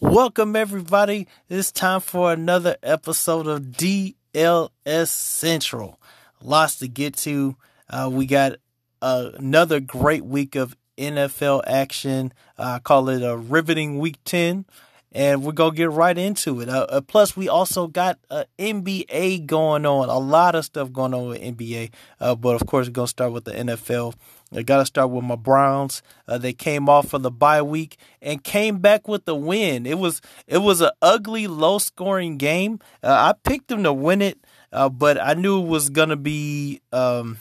Welcome, everybody. It's time for another episode of DLS Central. Lots to get to. Uh, we got uh, another great week of NFL action. Uh, I call it a riveting week 10 and we're gonna get right into it. Uh, uh, plus, we also got uh, NBA going on, a lot of stuff going on with NBA. Uh, but of course, we're gonna start with the NFL. I gotta start with my Browns. Uh, they came off of the bye week and came back with the win. It was it was an ugly, low scoring game. Uh, I picked them to win it, but I knew it was gonna be. Um,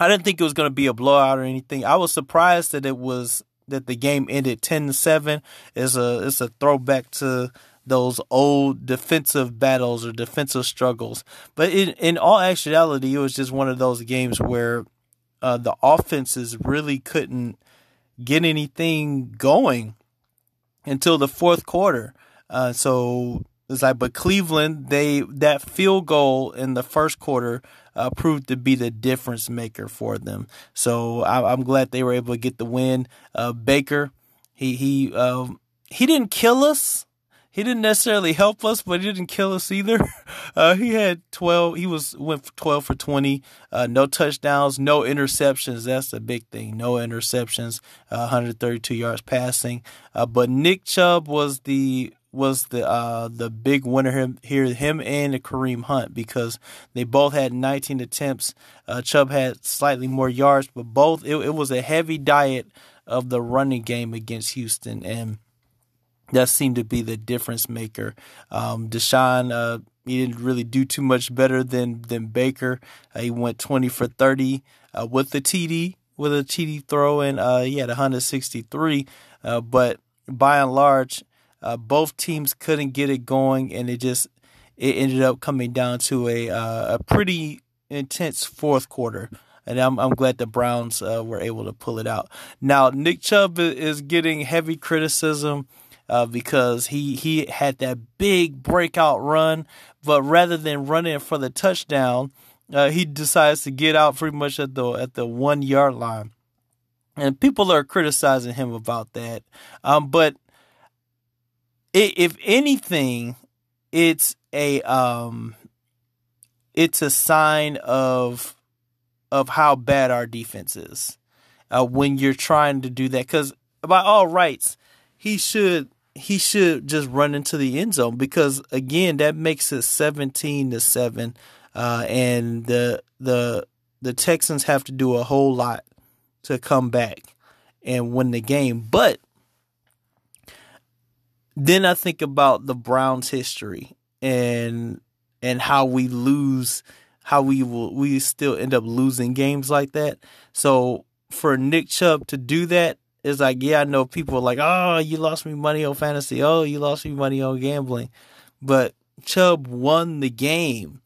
I didn't think it was going to be a blowout or anything. I was surprised that it was that the game ended 10 to 7 is a it's a throwback to those old defensive battles or defensive struggles. But in, in all actuality, it was just one of those games where uh, the offenses really couldn't get anything going until the fourth quarter. Uh, so it's like, but Cleveland, they that field goal in the first quarter uh, proved to be the difference maker for them. So I, am glad they were able to get the win. Uh, Baker, he he um, he didn't kill us. He didn't necessarily help us, but he didn't kill us either. Uh, he had 12. He was went for 12 for 20. Uh, no touchdowns, no interceptions. That's the big thing. No interceptions. Uh, 132 yards passing. Uh, but Nick Chubb was the was the uh, the big winner here, him and Kareem Hunt because they both had 19 attempts. Uh, Chubb had slightly more yards, but both it, it, was a heavy diet of the running game against Houston, and that seemed to be the difference maker. Um, Deshaun uh, he didn't really do too much better than than Baker. Uh, he went 20 for 30 uh, with the TD with a TD throw, and uh, he had 163. Uh, but by and large, uh, both teams couldn't get it going, and it just it ended up coming down to a uh, a pretty intense fourth quarter. And I'm I'm glad the Browns uh, were able to pull it out. Now Nick Chubb is getting heavy criticism uh, because he he had that big breakout run, but rather than running for the touchdown, uh, he decides to get out pretty much at the at the one yard line, and people are criticizing him about that. Um, but if anything, it's a um, it's a sign of of how bad our defense is uh, when you're trying to do that. Because by all rights, he should he should just run into the end zone because again, that makes it seventeen to seven, uh, and the the the Texans have to do a whole lot to come back and win the game. But then I think about the Browns' history and and how we lose, how we will we still end up losing games like that. So for Nick Chubb to do that is like, yeah, I know people are like, oh, you lost me money on fantasy. Oh, you lost me money on gambling, but Chubb won the game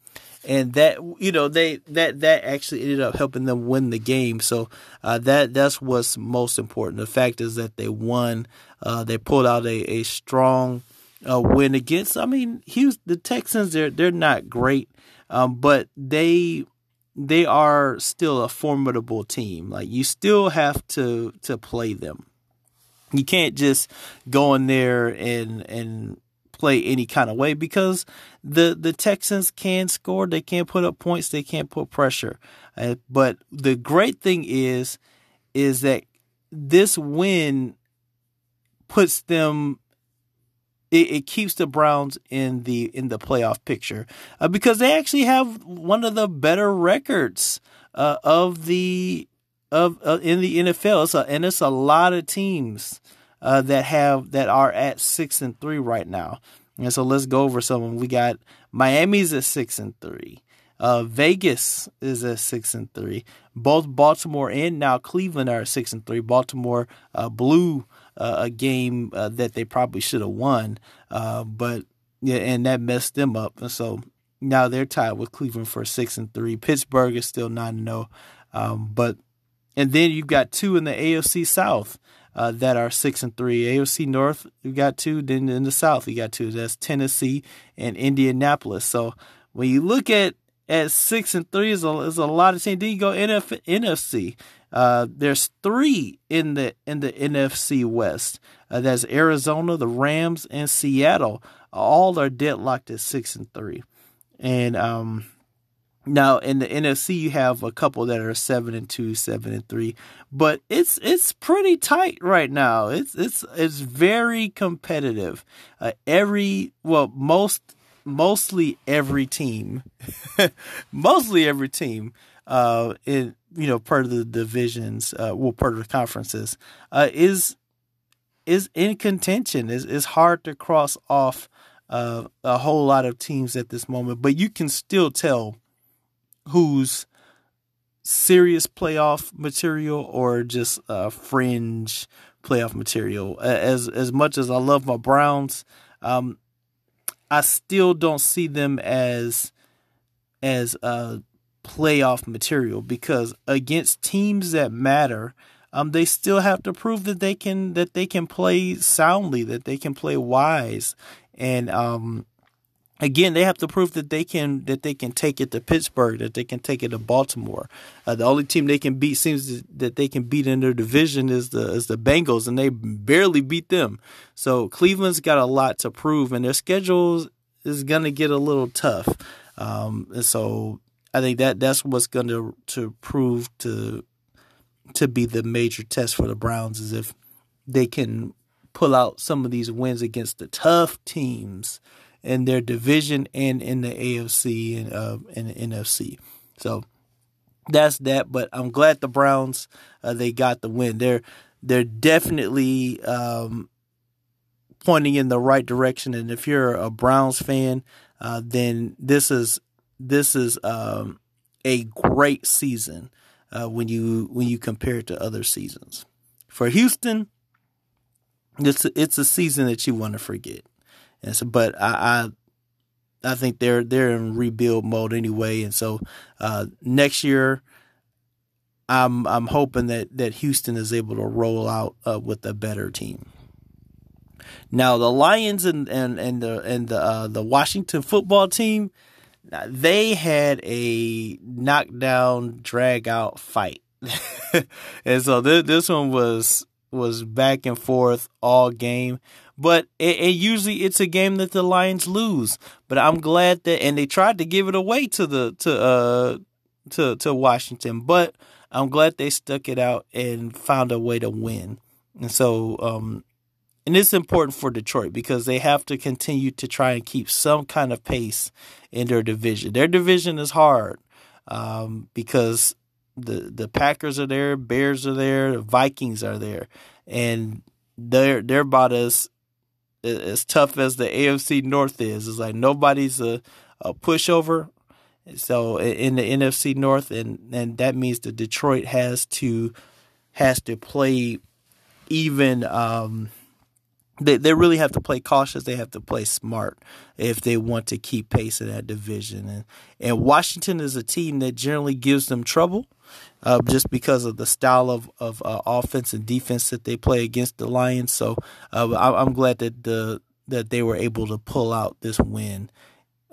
and that you know they that that actually ended up helping them win the game. So uh, that that's what's most important. The fact is that they won. Uh, they pulled out a a strong uh, win against. I mean, Houston, the Texans. They're they're not great, um, but they they are still a formidable team. Like you still have to to play them. You can't just go in there and and play any kind of way because the the Texans can score, they can put up points, they can put pressure. Uh, but the great thing is is that this win puts them it, it, keeps the Browns in the in the playoff picture uh, because they actually have one of the better records uh, of the of uh, in the NFL. It's a, and it's a lot of teams uh, that have that are at six and three right now. And so let's go over some of them. We got Miami's at six and three. Uh, Vegas is at six and three. Both Baltimore and now Cleveland are at six and three. Baltimore uh, blew uh, a game uh, that they probably should have won, uh, but yeah, and that messed them up. And so now they're tied with Cleveland for six and three. Pittsburgh is still nine and zero, oh. um, but and then you've got two in the AFC South uh, that are six and three. AFC North, you got two. Then in the South, you got two. That's Tennessee and Indianapolis. So when you look at at six and three is a is a lot of teams. Then you go NF, NFC. Uh, there's three in the in the NFC West. Uh, that's Arizona, the Rams, and Seattle. All are deadlocked at six and three. And um, now in the NFC, you have a couple that are seven and two, seven and three, but it's it's pretty tight right now. It's it's it's very competitive. Uh, every well, most mostly every team, mostly every team, uh, in you know, part of the divisions, uh, well, part of the conferences, uh, is is in contention. is is hard to cross off uh, a whole lot of teams at this moment, but you can still tell who's serious playoff material or just uh, fringe playoff material. As as much as I love my Browns, um, I still don't see them as as uh, playoff material because against teams that matter, um, they still have to prove that they can that they can play soundly, that they can play wise, and um, again, they have to prove that they can that they can take it to Pittsburgh, that they can take it to Baltimore. Uh, the only team they can beat seems that they can beat in their division is the is the Bengals, and they barely beat them. So Cleveland's got a lot to prove, and their schedule is going to get a little tough. Um, and so I think that that's what's going to to prove to to be the major test for the Browns is if they can pull out some of these wins against the tough teams in their division and in the AFC and uh, in the NFC. So that's that. But I'm glad the Browns uh, they got the win. They're they're definitely um, pointing in the right direction. And if you're a Browns fan, uh, then this is this is um, a great season uh, when you when you compare it to other seasons. For Houston, it's a, it's a season that you want to forget. And so, but I, I, I think they're they're in rebuild mode anyway. And so uh, next year, I'm I'm hoping that that Houston is able to roll out uh, with a better team. Now the Lions and and and the and the uh, the Washington football team they had a knockdown, drag out fight, and so this this one was was back and forth all game. But it, it, usually it's a game that the Lions lose. But I'm glad that and they tried to give it away to the to uh to to Washington, but I'm glad they stuck it out and found a way to win. And so um and it's important for Detroit because they have to continue to try and keep some kind of pace in their division. Their division is hard um, because the the Packers are there, Bears are there, the Vikings are there, and they're they're about as as tough as the AFC North is. It's like nobody's a, a pushover. So in the NFC North, and and that means that Detroit has to has to play even. Um, they they really have to play cautious. They have to play smart if they want to keep pace in that division. And and Washington is a team that generally gives them trouble, uh, just because of the style of of uh, offense and defense that they play against the Lions. So uh, I, am glad that the that they were able to pull out this win.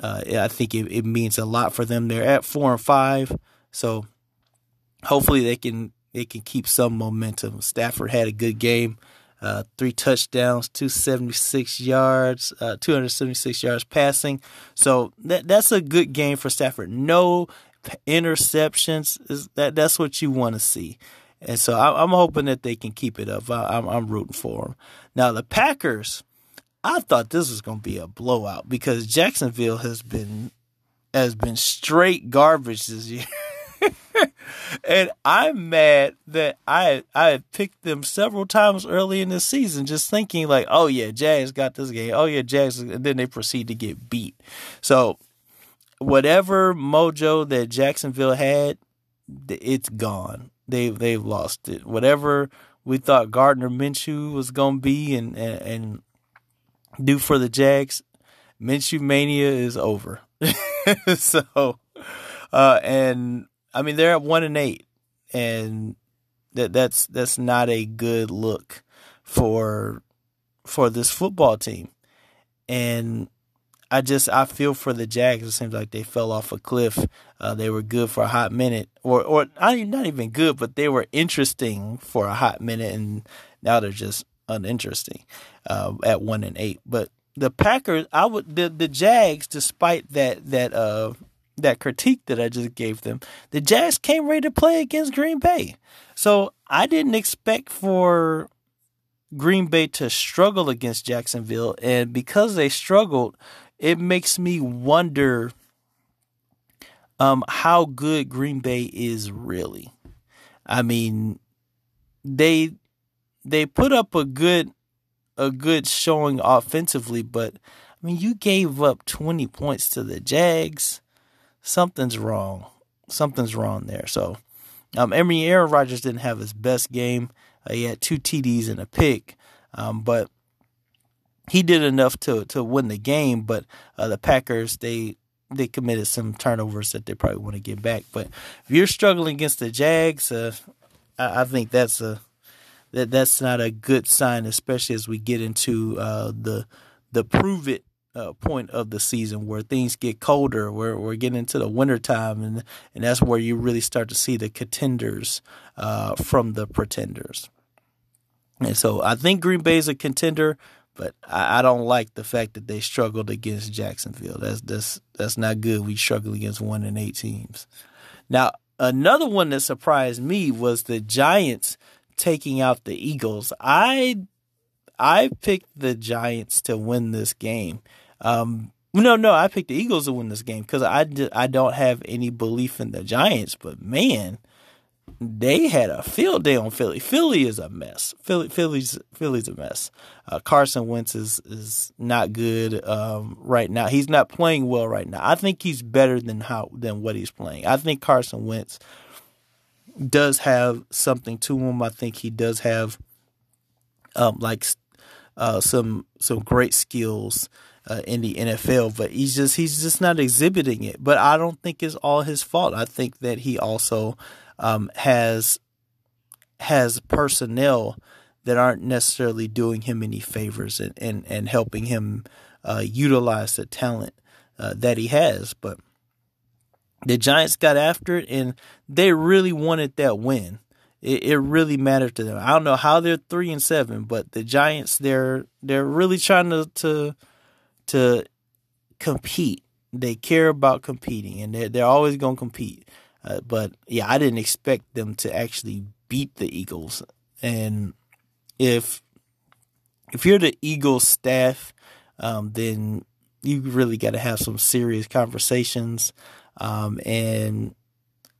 Uh, I think it, it means a lot for them. They're at four and five, so hopefully they can they can keep some momentum. Stafford had a good game uh, three touchdowns, 276 yards, uh, 276 yards passing. So that that's a good game for Stafford. No interceptions. Is that that's what you want to see. And so I, am hoping that they can keep it up. I, am I'm, I'm rooting for them. Now the Packers, I thought this was going to be a blowout because Jacksonville has been has been straight garbage this year. and I'm mad that I I picked them several times early in the season, just thinking like, oh yeah, Jags got this game. Oh yeah, Jags, and then they proceed to get beat. So whatever mojo that Jacksonville had, it's gone. They they've lost it. Whatever we thought Gardner Minshew was gonna be and and, and do for the Jags, Minshew mania is over. so, uh, and I mean, they're at one and eight, and that that's that's not a good look for for this football team. And I just I feel for the Jags. It seems like they fell off a cliff. Uh, they were good for a hot minute, or or not even good, but they were interesting for a hot minute, and now they're just uninteresting uh, at one and eight. But the Packers, I would the the Jags, despite that that uh that critique that I just gave them, the Jags came ready to play against Green Bay. So I didn't expect for Green Bay to struggle against Jacksonville, and because they struggled, it makes me wonder um, how good Green Bay is really. I mean, they they put up a good a good showing offensively, but I mean, you gave up 20 points to the Jags. Something's wrong. Something's wrong there. So, um, mean, Aaron Rodgers didn't have his best game. Uh, he had two TDs and a pick, um, but he did enough to to win the game. But uh, the Packers they they committed some turnovers that they probably want to get back. But if you're struggling against the Jags, uh, I, I, think that's a that that's not a good sign, especially as we get into uh, the the prove it uh, point of the season where things get colder, where we're getting into the winter time, and and that's where you really start to see the contenders uh, from the pretenders. And so I think Green Bay is a contender, but I, I, don't like the fact that they struggled against Jacksonville. That's that's that's not good. We struggle against one and eight teams. Now another one that surprised me was the Giants taking out the Eagles. I I picked the Giants to win this game. Um, no, no, I picked the Eagles to win this game because I, I don't have any belief in the Giants. But man, they had a field day on Philly. Philly is a mess. Philly, Philly's Philly's a mess. Uh, Carson Wentz is is not good um, right now. He's not playing well right now. I think he's better than how than what he's playing. I think Carson Wentz does have something to him. I think he does have um, like uh, some some great skills uh, in the NFL, but he's just he's just not exhibiting it. But I don't think it's all his fault. I think that he also um, has has personnel that aren't necessarily doing him any favors and and, and helping him uh, utilize the talent uh, that he has. But the Giants got after it, and they really wanted that win. It, it really mattered to them. I don't know how they're three and seven, but the Giants they're they're really trying to to to compete. They care about competing, and they're they're always going to compete. Uh, but yeah, I didn't expect them to actually beat the Eagles. And if if you're the Eagles staff, um, then you really got to have some serious conversations um, and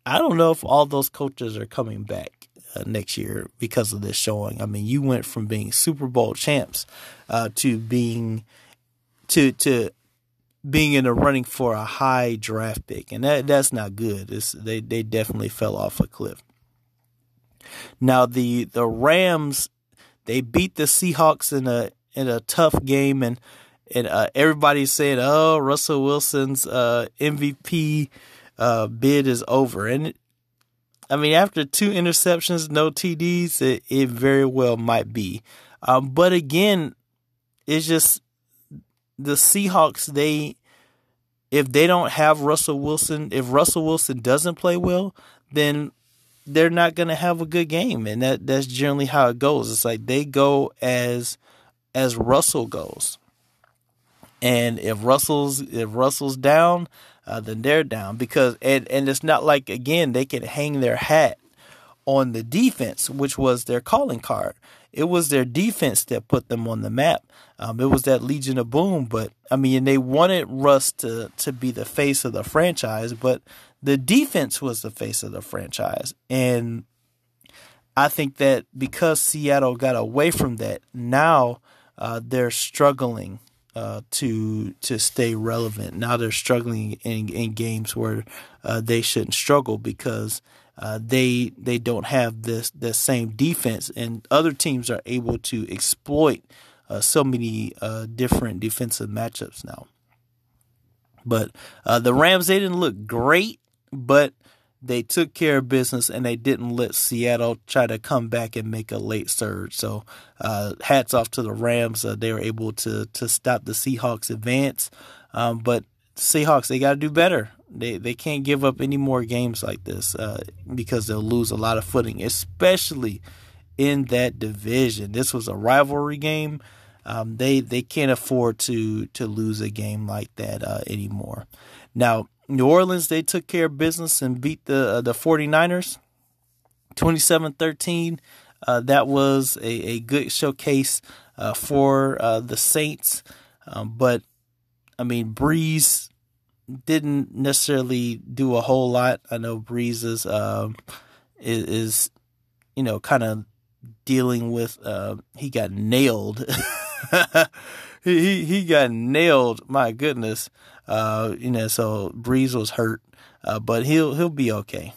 I don't know if all those coaches are coming back uh, next year because of this showing. I mean, you went from being Super Bowl champs uh, to being to to being in the running for a high draft pick, and that that's not good. It's, they they definitely fell off a cliff. Now the the Rams they beat the Seahawks in a in a tough game, and and uh, everybody's saying, "Oh, Russell Wilson's uh, MVP uh, bid is over." And I mean, after two interceptions, no TDs, it, it very well might be. Um, but again, it's just the Seahawks. They if they don't have Russell Wilson, if Russell Wilson doesn't play well, then they're not going to have a good game, and that that's generally how it goes. It's like they go as as Russell goes. And if Russell's if Russell's down, uh, then they're down because and and it's not like again they can hang their hat on the defense, which was their calling card. It was their defense that put them on the map. Um, it was that Legion of Boom, but I mean they wanted Russ to to be the face of the franchise, but the defense was the face of the franchise, and I think that because Seattle got away from that, now uh, they're struggling uh, to to stay relevant. Now they're struggling in, in games where uh, they shouldn't struggle because uh, they they don't have this the same defense, and other teams are able to exploit uh, so many uh, different defensive matchups now. But the Rams they didn't look great, but they took care of business and they didn't let Seattle try to come back and make a late surge. So, uh, hats off to the Rams. Uh, they were able to to stop the Seahawks advance. Um, but Seahawks, they got to do better. They they can't give up any more games like this uh, because they'll lose a lot of footing, especially in that division. This was a rivalry game. Um, they they can't afford to to lose a game like that uh, anymore. Now, New Orleans they took care of business and beat the uh, the 49ers 27-13. Uh, that was a, a good showcase uh, for uh, the Saints. Um, but I mean, Brees didn't necessarily do a whole lot. I know Brees is um, is, is, you know kind of dealing with uh, he got nailed. he, he he got nailed. My goodness, uh, you know. So Brees was hurt, uh, but he'll he'll be okay.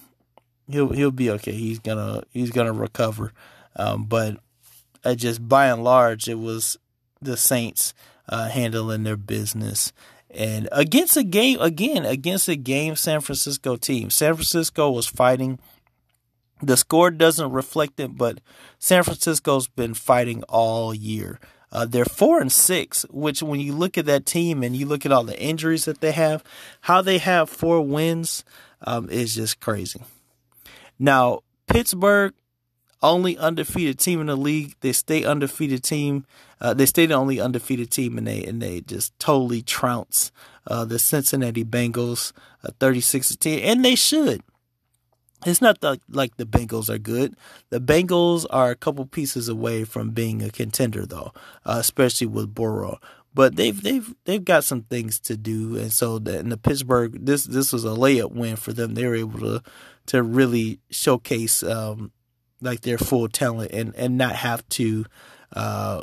He'll he'll be okay. He's gonna he's gonna recover. Um, but uh, just by and large, it was the Saints uh, handling their business. And against a game, again, against a game San Francisco team, San Francisco was fighting. The score doesn't reflect it, but San Francisco's been fighting all year. Uh, they're four and six, which when you look at that team and you look at all the injuries that they have, how they have four wins um, is just crazy. Now, Pittsburgh, only undefeated team in the league. They stay undefeated team. Uh, they stay the only undefeated team, and they and they just totally trounce uh, the Cincinnati Bengals, uh, thirty six to ten, and they should. It's not the, like the Bengals are good. The Bengals are a couple pieces away from being a contender, though, uh, especially with Burrow. But they've they've they've got some things to do, and so the, in the Pittsburgh, this this was a layup win for them. They were able to to really showcase um, like their full talent and and not have to uh,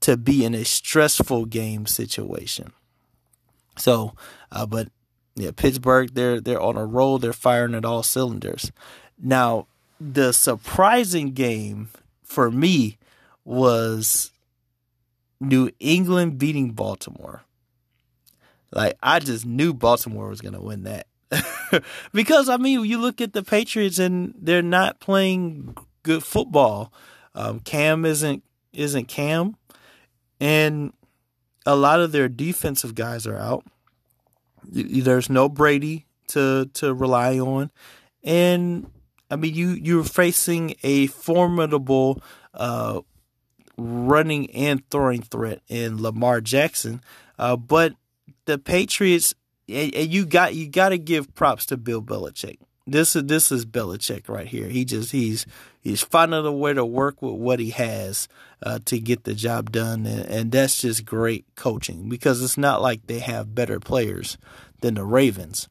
to be in a stressful game situation. So, uh, but yeah, Pittsburgh they're they're on a roll. They're firing at all cylinders. Now, the surprising game for me was New England beating Baltimore. Like I just knew Baltimore was to win that. because I mean, you look at the Patriots and they're not playing good football. Um, Cam isn't isn't Cam, and a lot of their defensive guys are out. There's no Brady to to rely on, and I mean you you're facing a formidable uh, running and throwing threat in Lamar Jackson, uh, but the Patriots and, you got you got to give props to Bill Belichick. This is this is Belichick right here. He just he's he's finding a way to work with what he has uh, to get the job done, and, and that's just great coaching because it's not like they have better players than the Ravens,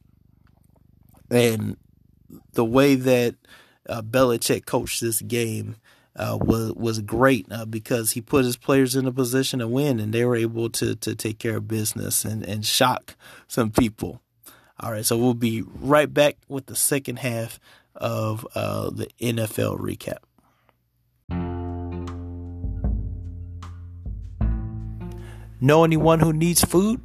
and the way that uh, Belichick coached this game uh, was was great uh, because he put his players in a position to win, and they were able to to take care of business and and shock some people. All right, so we'll be right back with the second half of uh, the NFL recap. Know anyone who needs food?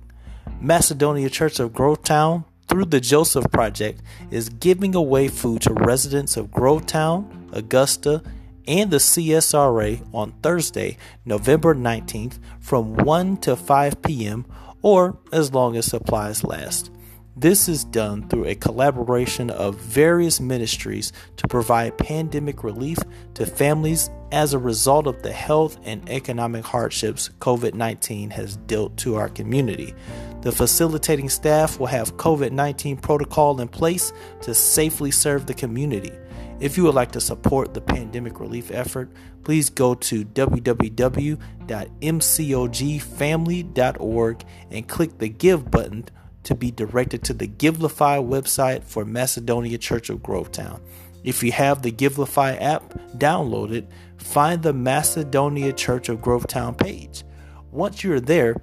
Macedonia Church of Grovetown, through the Joseph Project, is giving away food to residents of Grovetown, Augusta, and the CSRA on Thursday, November 19th from 1 to 5 p.m. or as long as supplies last. This is done through a collaboration of various ministries to provide pandemic relief to families as a result of the health and economic hardships COVID 19 has dealt to our community. The facilitating staff will have COVID 19 protocol in place to safely serve the community. If you would like to support the pandemic relief effort, please go to www.mcogfamily.org and click the Give button to be directed to the Givelify website for Macedonia Church of Grovetown. If you have the Givelify app downloaded, find the Macedonia Church of Grovetown page. Once you're there,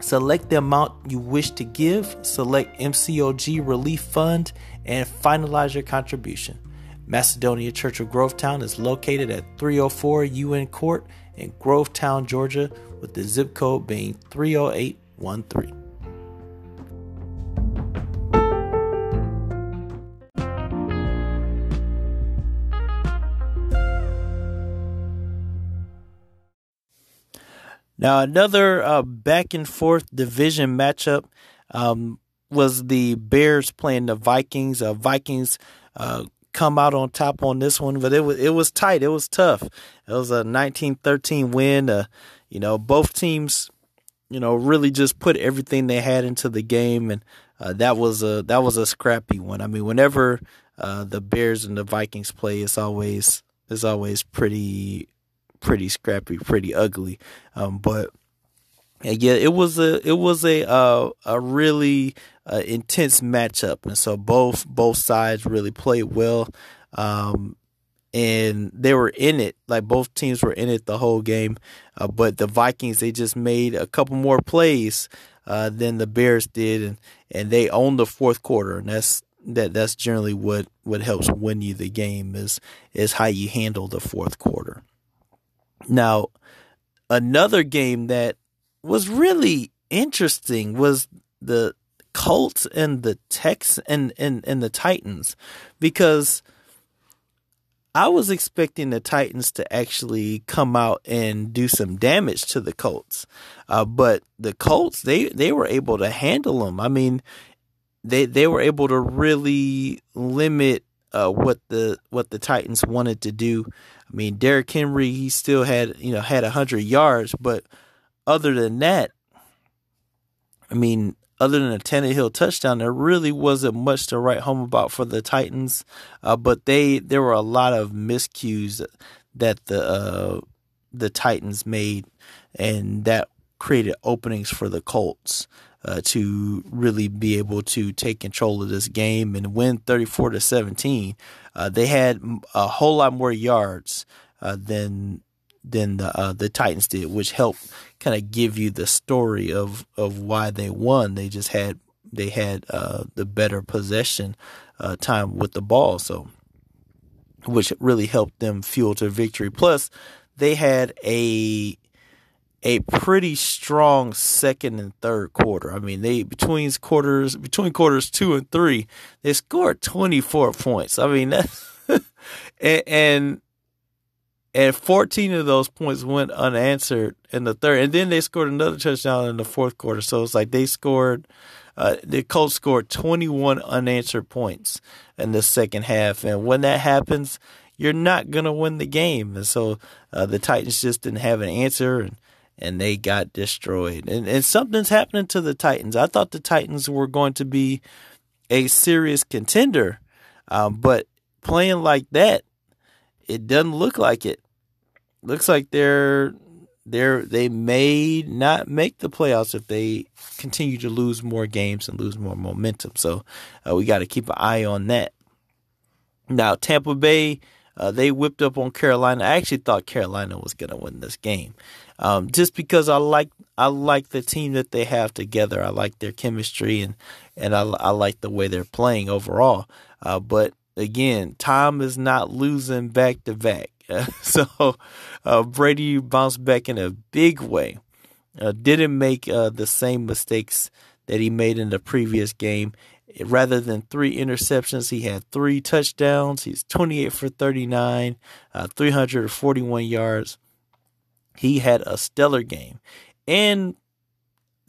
select the amount you wish to give, select MCOG Relief Fund, and finalize your contribution. Macedonia Church of Grovetown is located at 304 UN Court in Grovetown, Georgia, with the zip code being 30813. Now, another uh, back and forth division matchup um, was the Bears playing the Vikings. Uh, Vikings uh, come out on top on this one, but it was it was tight. It was tough. It was a 19-13 win. Uh, you know, both teams, you know, really just put everything they had into the game, and uh, that was a that was a scrappy one. I mean, whenever uh, the Bears and the Vikings play, it's always it's always pretty pretty scrappy, pretty ugly. Um, but yeah, it was a it was a uh, a really uh, intense matchup, and so both both sides really played well, um, and they were in it. Like both teams were in it the whole game, uh, but the Vikings they just made a couple more plays uh, than the Bears did, and and they owned the fourth quarter, and that's that that's generally what what helps win you the game is is how you handle the fourth quarter. Now, another game that was really interesting was the Colts and the Tex and, and, and the Titans because I was expecting the Titans to actually come out and do some damage to the Colts. Uh, but the Colts, they, they were able to handle them. I mean, they, they were able to really limit uh, what the what the Titans wanted to do. I mean, Derrick Henry, he still had you know had hundred yards, but other than that, I mean, other than a Tannehill touchdown, there really wasn't much to write home about for the Titans. Uh, but they there were a lot of miscues that the uh, the Titans made, and that created openings for the Colts. Uh, to really be able to take control of this game and win 34 to 17. Uh, they had a whole lot more yards uh, than than the uh, the Titans did, which helped kind of give you the story of of why they won. They just had they had uh, the better possession uh, time with the ball, so which really helped them fuel to victory. Plus, they had a a pretty strong second and third quarter. I mean, they between quarters between quarters two and three, they scored twenty four points. I mean, that's and, and and 14 of those points went unanswered in the third. And then they scored another touchdown in the fourth quarter. So it's like they scored, uh, the Colts scored 21 unanswered points in the second half. And when that happens, you're not going to win the game. And so uh, the Titans just didn't have an answer and, and they got destroyed. And, and something's happening to the Titans. I thought the Titans were going to be a serious contender, um, but playing like that, it doesn't look like it looks like they're they're they may not make the playoffs if they continue to lose more games and lose more momentum. So uh, we got to keep an eye on that. Now Tampa Bay, uh, they whipped up on Carolina. I actually thought Carolina was going to win this game, um, just because I like I like the team that they have together. I like their chemistry and and I, I like the way they're playing overall. Uh, but again, Tom is not losing back to back. so uh, Brady bounced back in a big way. Uh, didn't make uh, the same mistakes that he made in the previous game. Rather than three interceptions, he had three touchdowns. He's 28 for 39, uh, 341 yards. He had a stellar game. And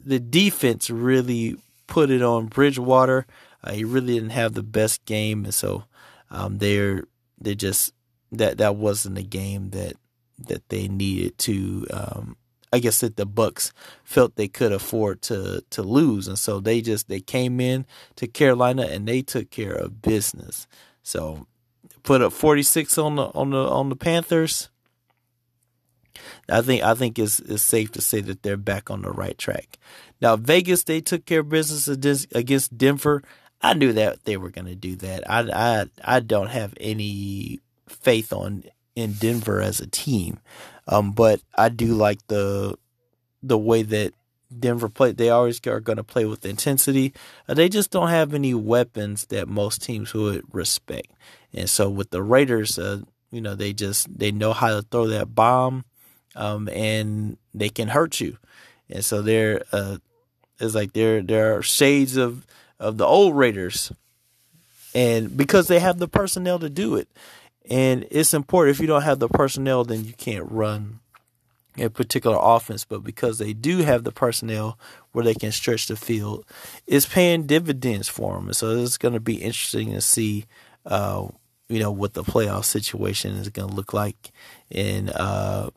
the defense really put it on Bridgewater. Uh, he really didn't have the best game, and so um, they're they just that that wasn't a game that that they needed to um, I guess that the Bucs felt they could afford to to lose, and so they just they came in to Carolina and they took care of business. So put up 46 on the on the on the Panthers. I think I think it's, it's safe to say that they're back on the right track. Now Vegas they took care of business against Denver. I knew that they were going to do that. I I I don't have any faith on in Denver as a team. Um, but I do like the the way that Denver play. They always are going to play with intensity. Uh, they just don't have any weapons that most teams would respect. And so with the Raiders, uh, you know, they just they know how to throw that bomb, um, and they can hurt you. And so there, uh, it's like there there are shades of of the old Raiders, and because they have the personnel to do it. And it's important if you don't have the personnel, then you can't run a particular offense, but because they do have the personnel where they can stretch the field, it's paying dividends for them. And so it's going to be interesting to see, uh, you know, what the playoff situation is going to look like in uh,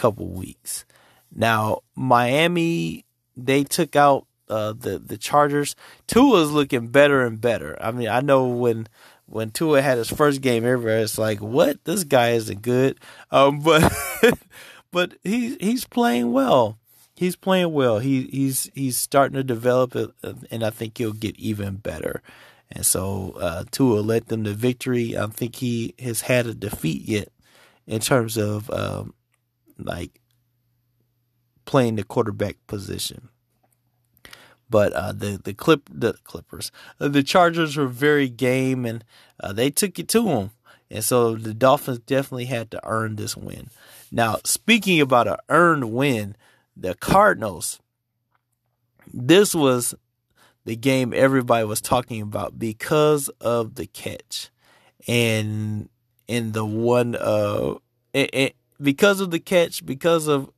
couple weeks. Now, Miami, they took out uh, the the Chargers. Tua's looking better and better. I mean, I know when when Tua had his first game, everybody's like, "What? This guy isn't good." Um, but but he he's playing well. He's playing well. He he's he's starting to develop it, and I think he'll get even better. And so uh, Tua led them to victory. I think he has had a defeat yet in terms of um, like playing the quarterback position. But uh, the the clip the Clippers, uh, the Chargers were very game, and uh, they took it to them. And so the Dolphins definitely had to earn this win. Now, speaking about an earned win, the Cardinals, this was the game everybody was talking about because of the catch. And in the one uh because of the catch, because of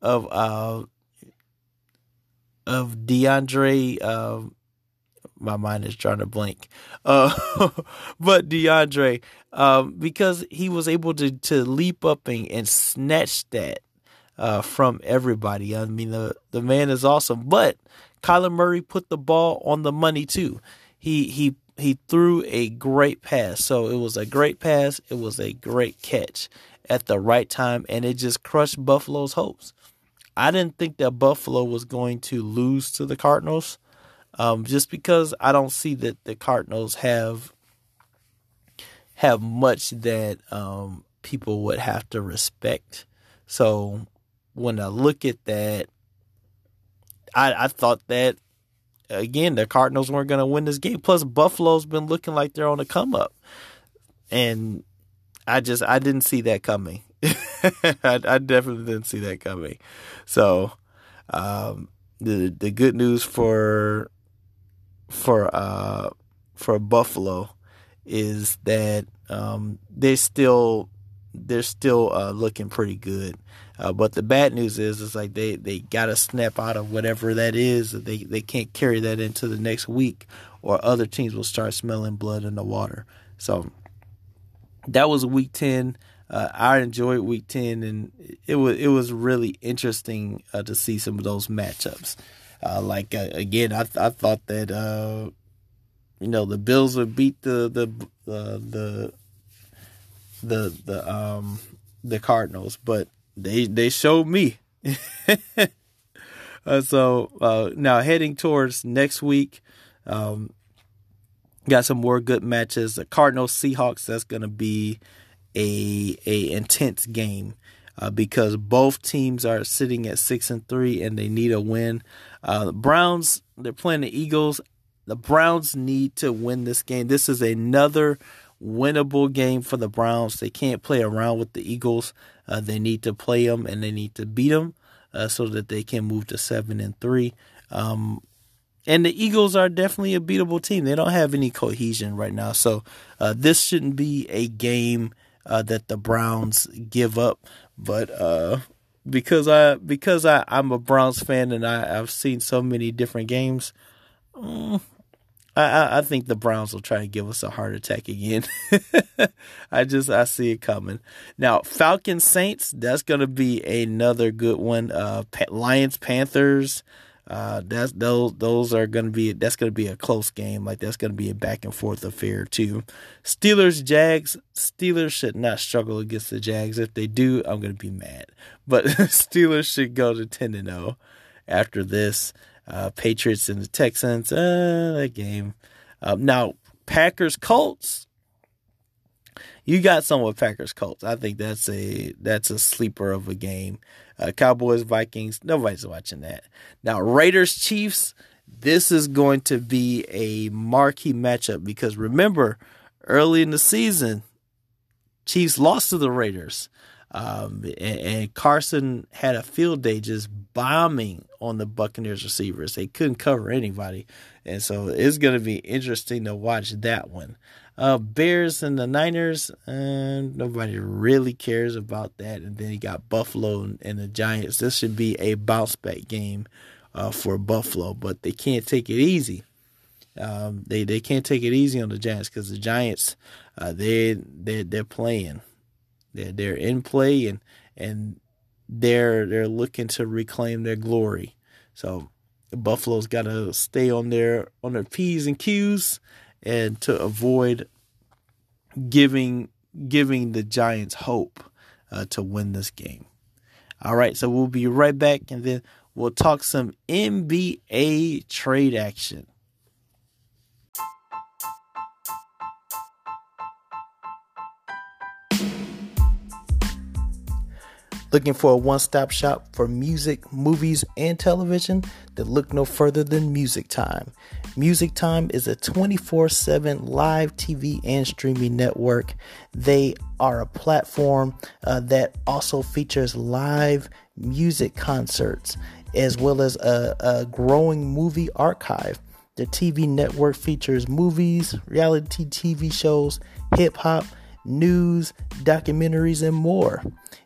of uh of DeAndre uh, my mind is trying to blank. Uh, but DeAndre, um, because he was able to, to leap up and, and snatch that uh, from everybody. I mean, the, the man is awesome. But Kyler Murray put the ball on the money too. He he he threw a great pass. So it was a great pass. It was a great catch at the right time, and it just crushed Buffalo's hopes. I didn't think that Buffalo was going to lose to the Cardinals um, just because I don't see that the Cardinals have have much that um, people would have to respect. So when I look at that, I, I thought that again the Cardinals weren't going to win this game. Plus, Buffalo's been looking like they're on the come up, and I just I didn't see that coming. I, I, definitely didn't see that coming. So um, the the good news for for uh for Buffalo is that um, they're still they're still uh, looking pretty good. Uh, but the bad news is, is like they, they got to snap out of whatever that is. They they can't carry that into the next week, or other teams will start smelling blood in the water. So that was week ten. Uh, I enjoyed week ten, and it was it was really interesting uh, to see some of those matchups. Uh, like uh, again, I I thought that uh, you know the Bills would beat the the uh, the the the um the Cardinals, but they they showed me. uh, so uh, now heading towards next week, um, got some more good matches. The Cardinals Seahawks. That's to be a a intense game uh, because both teams are sitting at six and three and they need a win. Uh, the Browns they're playing the Eagles. The Browns need to win this game. This is another winnable game for the Browns. They can't play around with the Eagles. Uh, they need to play them and they need to beat them uh, so that they can move to seven and three. Um, and the Eagles are definitely a beatable team. They don't have any cohesion right now, so uh, this shouldn't be a game uh, that the Browns give up. But uh, because I because I I'm a Browns fan and I I've seen so many different games. Mm, I, I think the Browns will try to give us a heart attack again. I just I see it coming. Now Falcons Saints that's gonna be another good one. Uh, Lions Panthers. Uh, that's those those are gonna be that's gonna be a close game. Like that's gonna be a back and forth affair too. Steelers Jags Steelers should not struggle against the Jags. If they do, I'm gonna be mad. But Steelers should go to ten and zero after this. Uh, Patriots and the Texans, uh, that game. Um, now Packers Colts. You got some with Packers Colts. I think that's a that's a sleeper of a game. Uh, Cowboys, Vikings, nobody's watching that. Now, Raiders, Chiefs, this is going to be a marquee matchup because remember, early in the season, Chiefs lost to the Raiders. Um, and, and, Carson had a field day just bombing on the Buccaneers receivers. They couldn't cover anybody. And so it's going to be interesting to watch that one. Uh, Bears and the Niners, and nobody really cares about that. And then you got Buffalo and, and the Giants. This should be a bounce back game uh, for Buffalo, but they can't take it easy. Um, they they can't take it easy on the Giants because the Giants uh, they they they're playing, they're they're in play and and they're they're looking to reclaim their glory. So the Buffalo's got to stay on their on their p's and q's and to avoid giving giving the Giants hope uh, to win this game. All right, so we'll be right back and then we'll talk some NBA trade action. Looking for a one stop shop for music, movies, and television? Then look no further than Music Time. Music Time is a 24 7 live TV and streaming network. They are a platform uh, that also features live music concerts as well as a, a growing movie archive. The TV network features movies, reality TV shows, hip hop, news, documentaries, and more.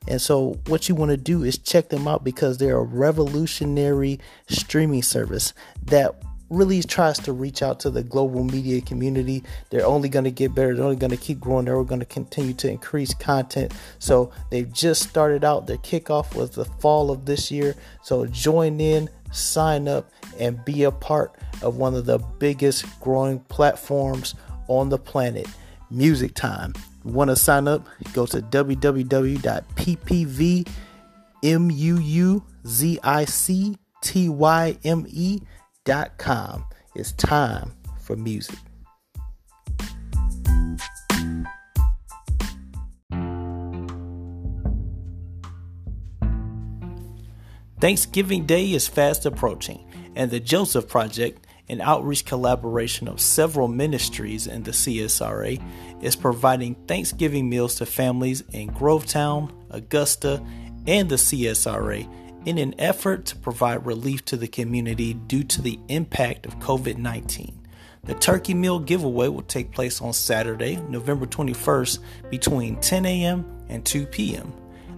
And so, what you want to do is check them out because they're a revolutionary streaming service that really tries to reach out to the global media community. They're only going to get better. They're only going to keep growing. They're going to continue to increase content. So they've just started out. Their kickoff was the fall of this year. So join in, sign up, and be a part of one of the biggest growing platforms on the planet. Music Time want to sign up, go to www.ppvmuzictyme.com. It's time for music. Thanksgiving Day is fast approaching, and the Joseph Project an outreach collaboration of several ministries in the CSRA, is providing Thanksgiving meals to families in Grovetown, Augusta, and the CSRA in an effort to provide relief to the community due to the impact of COVID 19. The turkey meal giveaway will take place on Saturday, November 21st, between 10 a.m. and 2 p.m.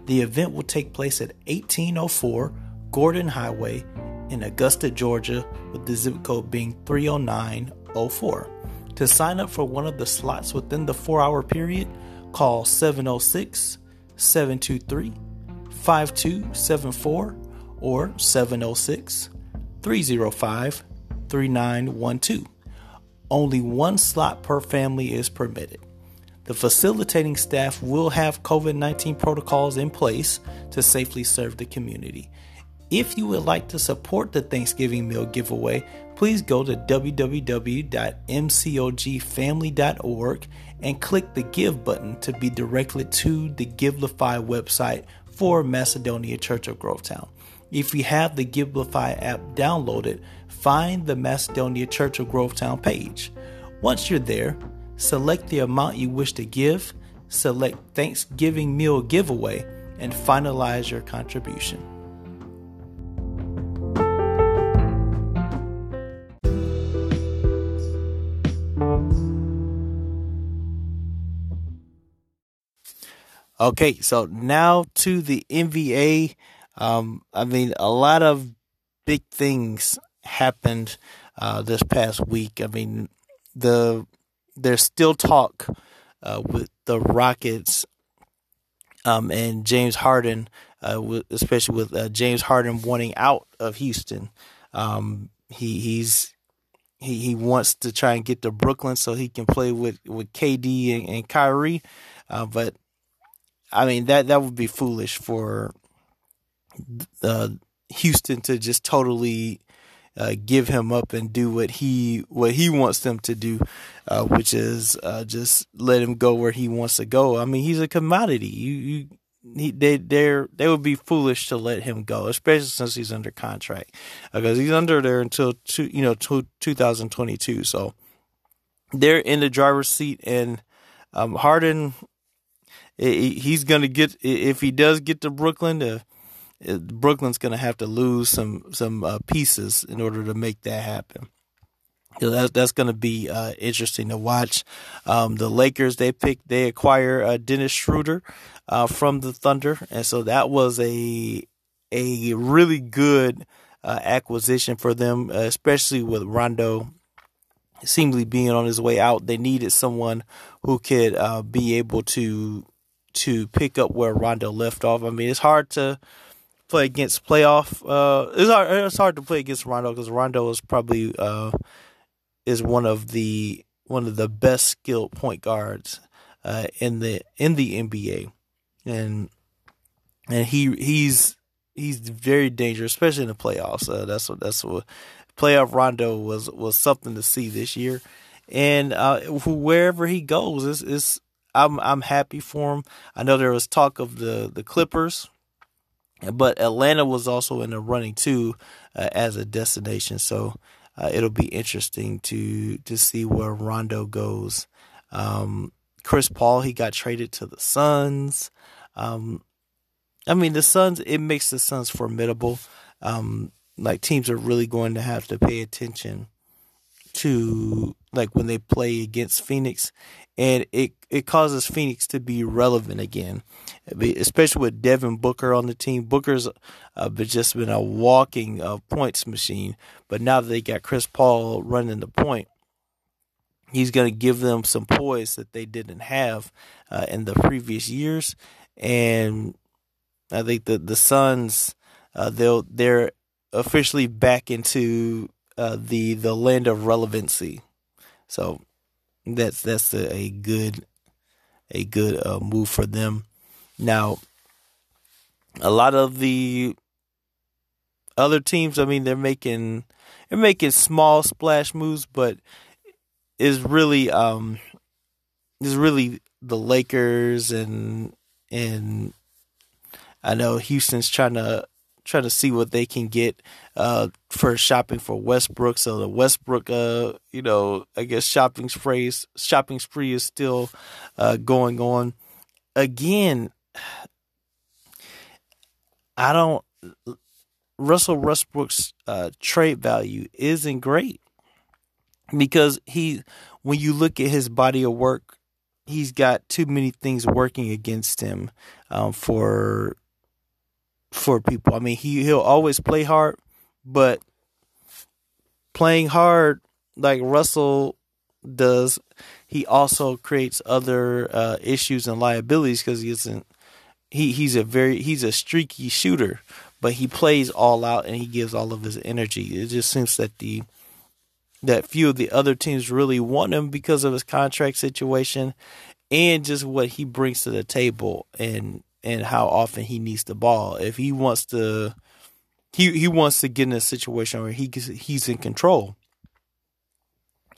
The event will take place at 1804 Gordon Highway in Augusta, Georgia, with the zip code being 30904. To sign up for one of the slots within the four hour period, call 706 723 5274 or 706 305 3912. Only one slot per family is permitted. The facilitating staff will have COVID 19 protocols in place to safely serve the community. If you would like to support the Thanksgiving meal giveaway, please go to www.mcogfamily.org and click the Give button to be directed to the Givelify website for Macedonia Church of Grovetown. If you have the Givelify app downloaded, find the Macedonia Church of Grovetown page. Once you're there, select the amount you wish to give, select Thanksgiving meal giveaway, and finalize your contribution. Okay, so now to the NBA. Um, I mean, a lot of big things happened uh, this past week. I mean, the there's still talk uh, with the Rockets um, and James Harden, uh, especially with uh, James Harden wanting out of Houston. Um, he he's he, he wants to try and get to Brooklyn so he can play with, with KD and, and Kyrie. Uh, but I mean that that would be foolish for uh, Houston to just totally uh, give him up and do what he what he wants them to do, uh, which is uh, just let him go where he wants to go. I mean, he's a commodity. You, you he, they they they would be foolish to let him go, especially since he's under contract, because he's under there until two, you know two, 2022. So they're in the driver's seat, and um, Harden he's going to get if he does get to Brooklyn. Uh, Brooklyn's going to have to lose some some uh, pieces in order to make that happen. that's that's going to be uh, interesting to watch. Um, the Lakers they picked they acquire uh, Dennis Schroeder uh, from the Thunder, and so that was a a really good uh, acquisition for them, especially with Rondo seemingly being on his way out. They needed someone who could uh, be able to to pick up where Rondo left off. I mean, it's hard to play against playoff. Uh, it's hard. It's hard to play against Rondo because Rondo is probably uh, is one of the one of the best skilled point guards uh, in the in the NBA, and and he he's he's very dangerous, especially in the playoffs. Uh, that's what that's what playoff Rondo was was something to see this year, and uh, wherever he goes, it's, it's I'm I'm happy for him. I know there was talk of the the Clippers, but Atlanta was also in the running too uh, as a destination. So uh, it'll be interesting to to see where Rondo goes. Um, Chris Paul he got traded to the Suns. Um, I mean the Suns it makes the Suns formidable. Um, like teams are really going to have to pay attention to like when they play against Phoenix, and it it causes Phoenix to be relevant again, especially with Devin Booker on the team. Booker's uh, just been a walking uh, points machine, but now that they got Chris Paul running the point, he's going to give them some poise that they didn't have uh, in the previous years, and I think the the Suns uh, they'll they're officially back into uh, the the land of relevancy. So that's that's a, a good a good uh, move for them. Now, a lot of the other teams, I mean, they're making they're making small splash moves, but is really um is really the Lakers and and I know Houston's trying to trying to see what they can get uh, for shopping for Westbrook. So the Westbrook, uh, you know, I guess shopping spree shopping spree is still uh, going on. Again, I don't. Russell Westbrook's uh, trade value isn't great because he, when you look at his body of work, he's got too many things working against him um, for for people. I mean, he he'll always play hard, but playing hard like Russell does, he also creates other uh, issues and liabilities because he isn't. He he's a very he's a streaky shooter, but he plays all out and he gives all of his energy. It just seems that the that few of the other teams really want him because of his contract situation and just what he brings to the table and and how often he needs the ball. If he wants to, he he wants to get in a situation where he he's in control,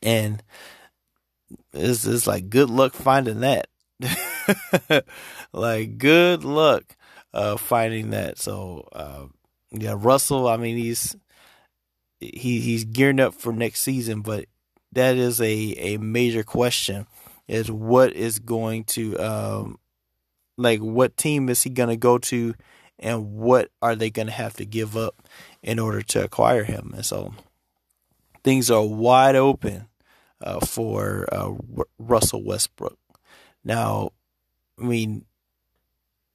and it's it's like good luck finding that. like good luck uh, finding that. So uh, yeah, Russell. I mean, he's he he's gearing up for next season, but that is a a major question. Is what is going to um, like what team is he going to go to and what are they going to have to give up in order to acquire him? And so things are wide open uh, for uh, Russell Westbrook. Now I mean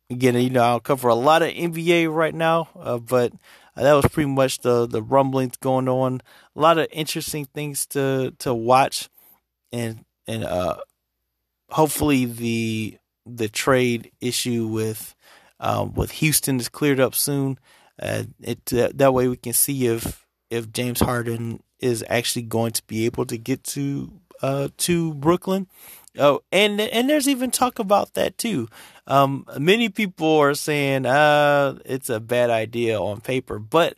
again you know I'll cover a lot of NBA right now uh, but that was pretty much the the rumblings going on. A lot of interesting things to to watch and and uh hopefully the the trade issue with um, with Houston is cleared up soon. Uh, it uh, that way we can see if if James Harden is actually going to be able to get to uh, to Brooklyn. Oh, and and there's even talk about that too. Um, many people are saying uh, it's a bad idea on paper, but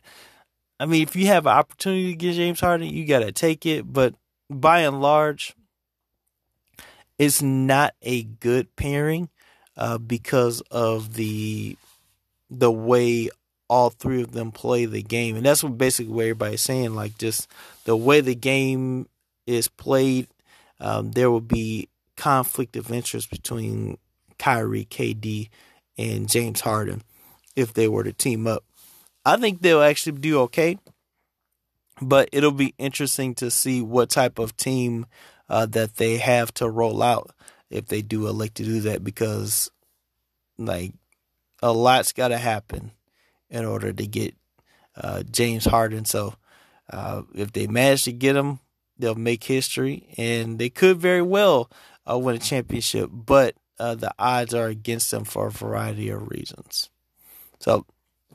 I mean, if you have an opportunity to get James Harden, you got to take it. But by and large, it's not a good pairing uh, because of the the way all three of them play the game, and that's what basically what everybody's saying. Like just the way the game is played, um, there will be conflict of interest between Kyrie, KD, and James Harden if they were to team up. I think they'll actually do okay. but it'll be interesting to see what type of team uh, that they have to roll out if they do elect to do that because like a lot's got to happen in order to get uh, James Harden. So uh, if they manage to get him, they'll make history, and they could very well uh, win a championship. But uh, the odds are against them for a variety of reasons. So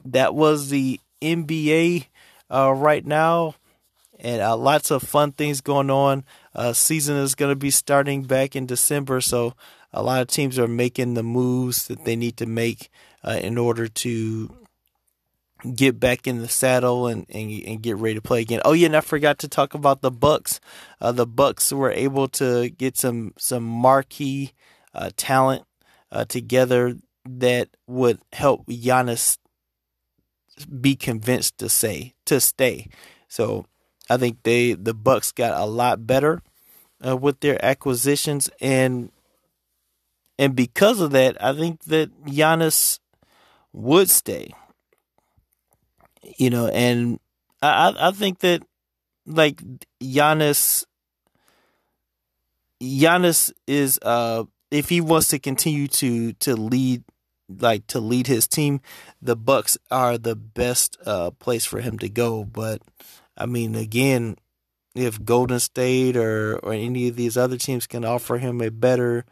that was the NBA uh, right now, and uh, lots of fun things going on. season is going to be starting back in December, so a lot of teams are making the moves that they need to make in order to get back in the saddle and, and, and get ready to play again. Oh yeah, and I forgot to talk about the Bucks. Uh, the Bucks were able to get some some marquee uh, talent uh, together that would help Giannis be convinced to say to stay. So I think they the Bucks got a lot better uh, with their acquisitions and and because of that, I think that Giannis would stay you know, and I I think that like Giannis Giannis is uh if he wants to continue to to lead like to lead his team, the Bucks are the best uh place for him to go. But I mean again, if Golden State or or any of these other teams can offer him a better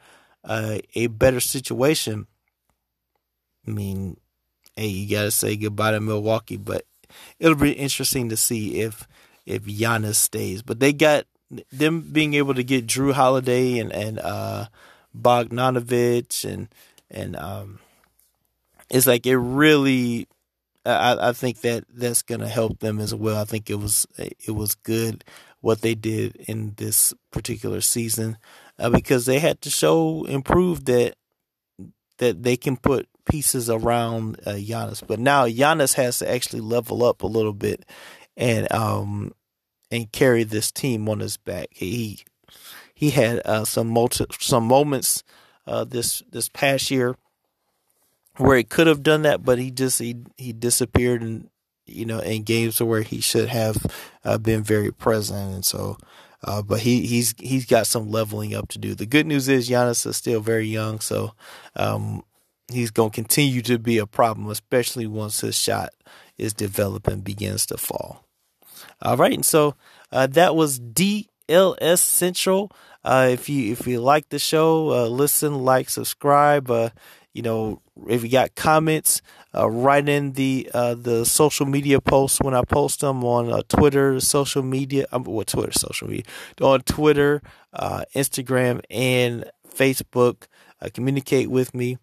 uh a better situation, I mean hey, you gotta say goodbye to Milwaukee. But it'll be interesting to see if if Giannis stays. But they got them being able to get Jrue Holiday and and uh, Bogdanovich and and um, it's like it really. I, I think that that's gonna help them as well. I think it was it was good what they did in this particular season uh, because they had to show and prove that that they can put pieces around uh, Giannis. But now Giannis has to actually level up a little bit and um and carry this team on his back. He he had uh, some multi, some moments uh, this this past year where he could have done that, but he just he he disappeared in you know in games where he should have uh, been very present, and so. Uh, but he he's he's got some leveling up to do. The good news is Giannis is still very young, so um, he's going to continue to be a problem, especially once his shot is developed and begins to fall. All right, and so uh, that was DLS Central. Uh, if you if you like the show, uh, listen, like, subscribe. Uh, you know, if you got comments, uh, write in the uh, the social media posts when I post them on Twitter, social media. Um, what Twitter, social media on Twitter, Instagram, and Facebook. communicate with me.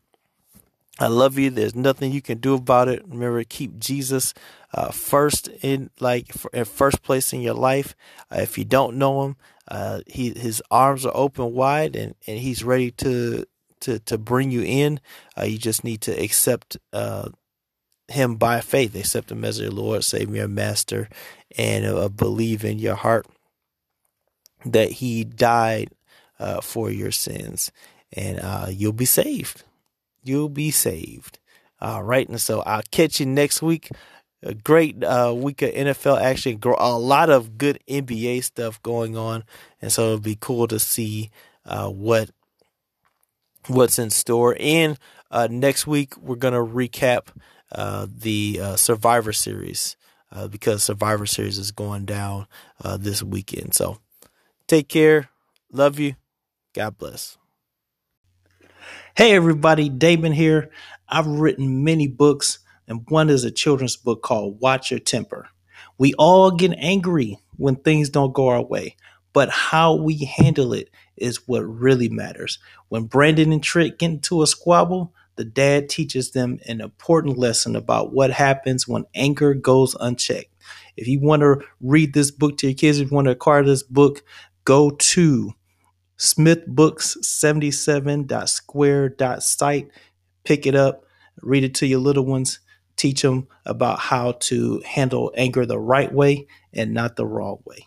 I love you. There's nothing you can do about it. Remember, keep Jesus uh, first in like in first place in your life. Uh, if you don't know him, uh, he his arms are open wide and, and he's ready to to to bring you in. Uh, you just need to accept uh, him by faith. Accept him as your Lord, Savior, Master, and uh, believe in your heart that he died for your sins, and you'll be saved you'll be saved. All right. And so I'll catch you next week. A great uh, week of NFL action, a lot of good NBA stuff going on, and so it'll be cool to see uh, what what's in store. And uh, next week we're gonna recap uh, the uh, Survivor Series uh, because Survivor Series is going down this weekend. So take care, love you, God bless. Hey everybody, Damon here. I've written many books, and one is a children's book called Watch Your Temper. We all get angry when things don't go our way, but how we handle it is what really matters. When Brandon and Trick get into a squabble, the dad teaches them an important lesson about what happens when anger goes unchecked. If you want to read this book to your kids, if you want to acquire this book, go to smithbooks77.square.site. Pick it up, read it to your little ones, teach them about how to handle anger the right way and not the wrong way.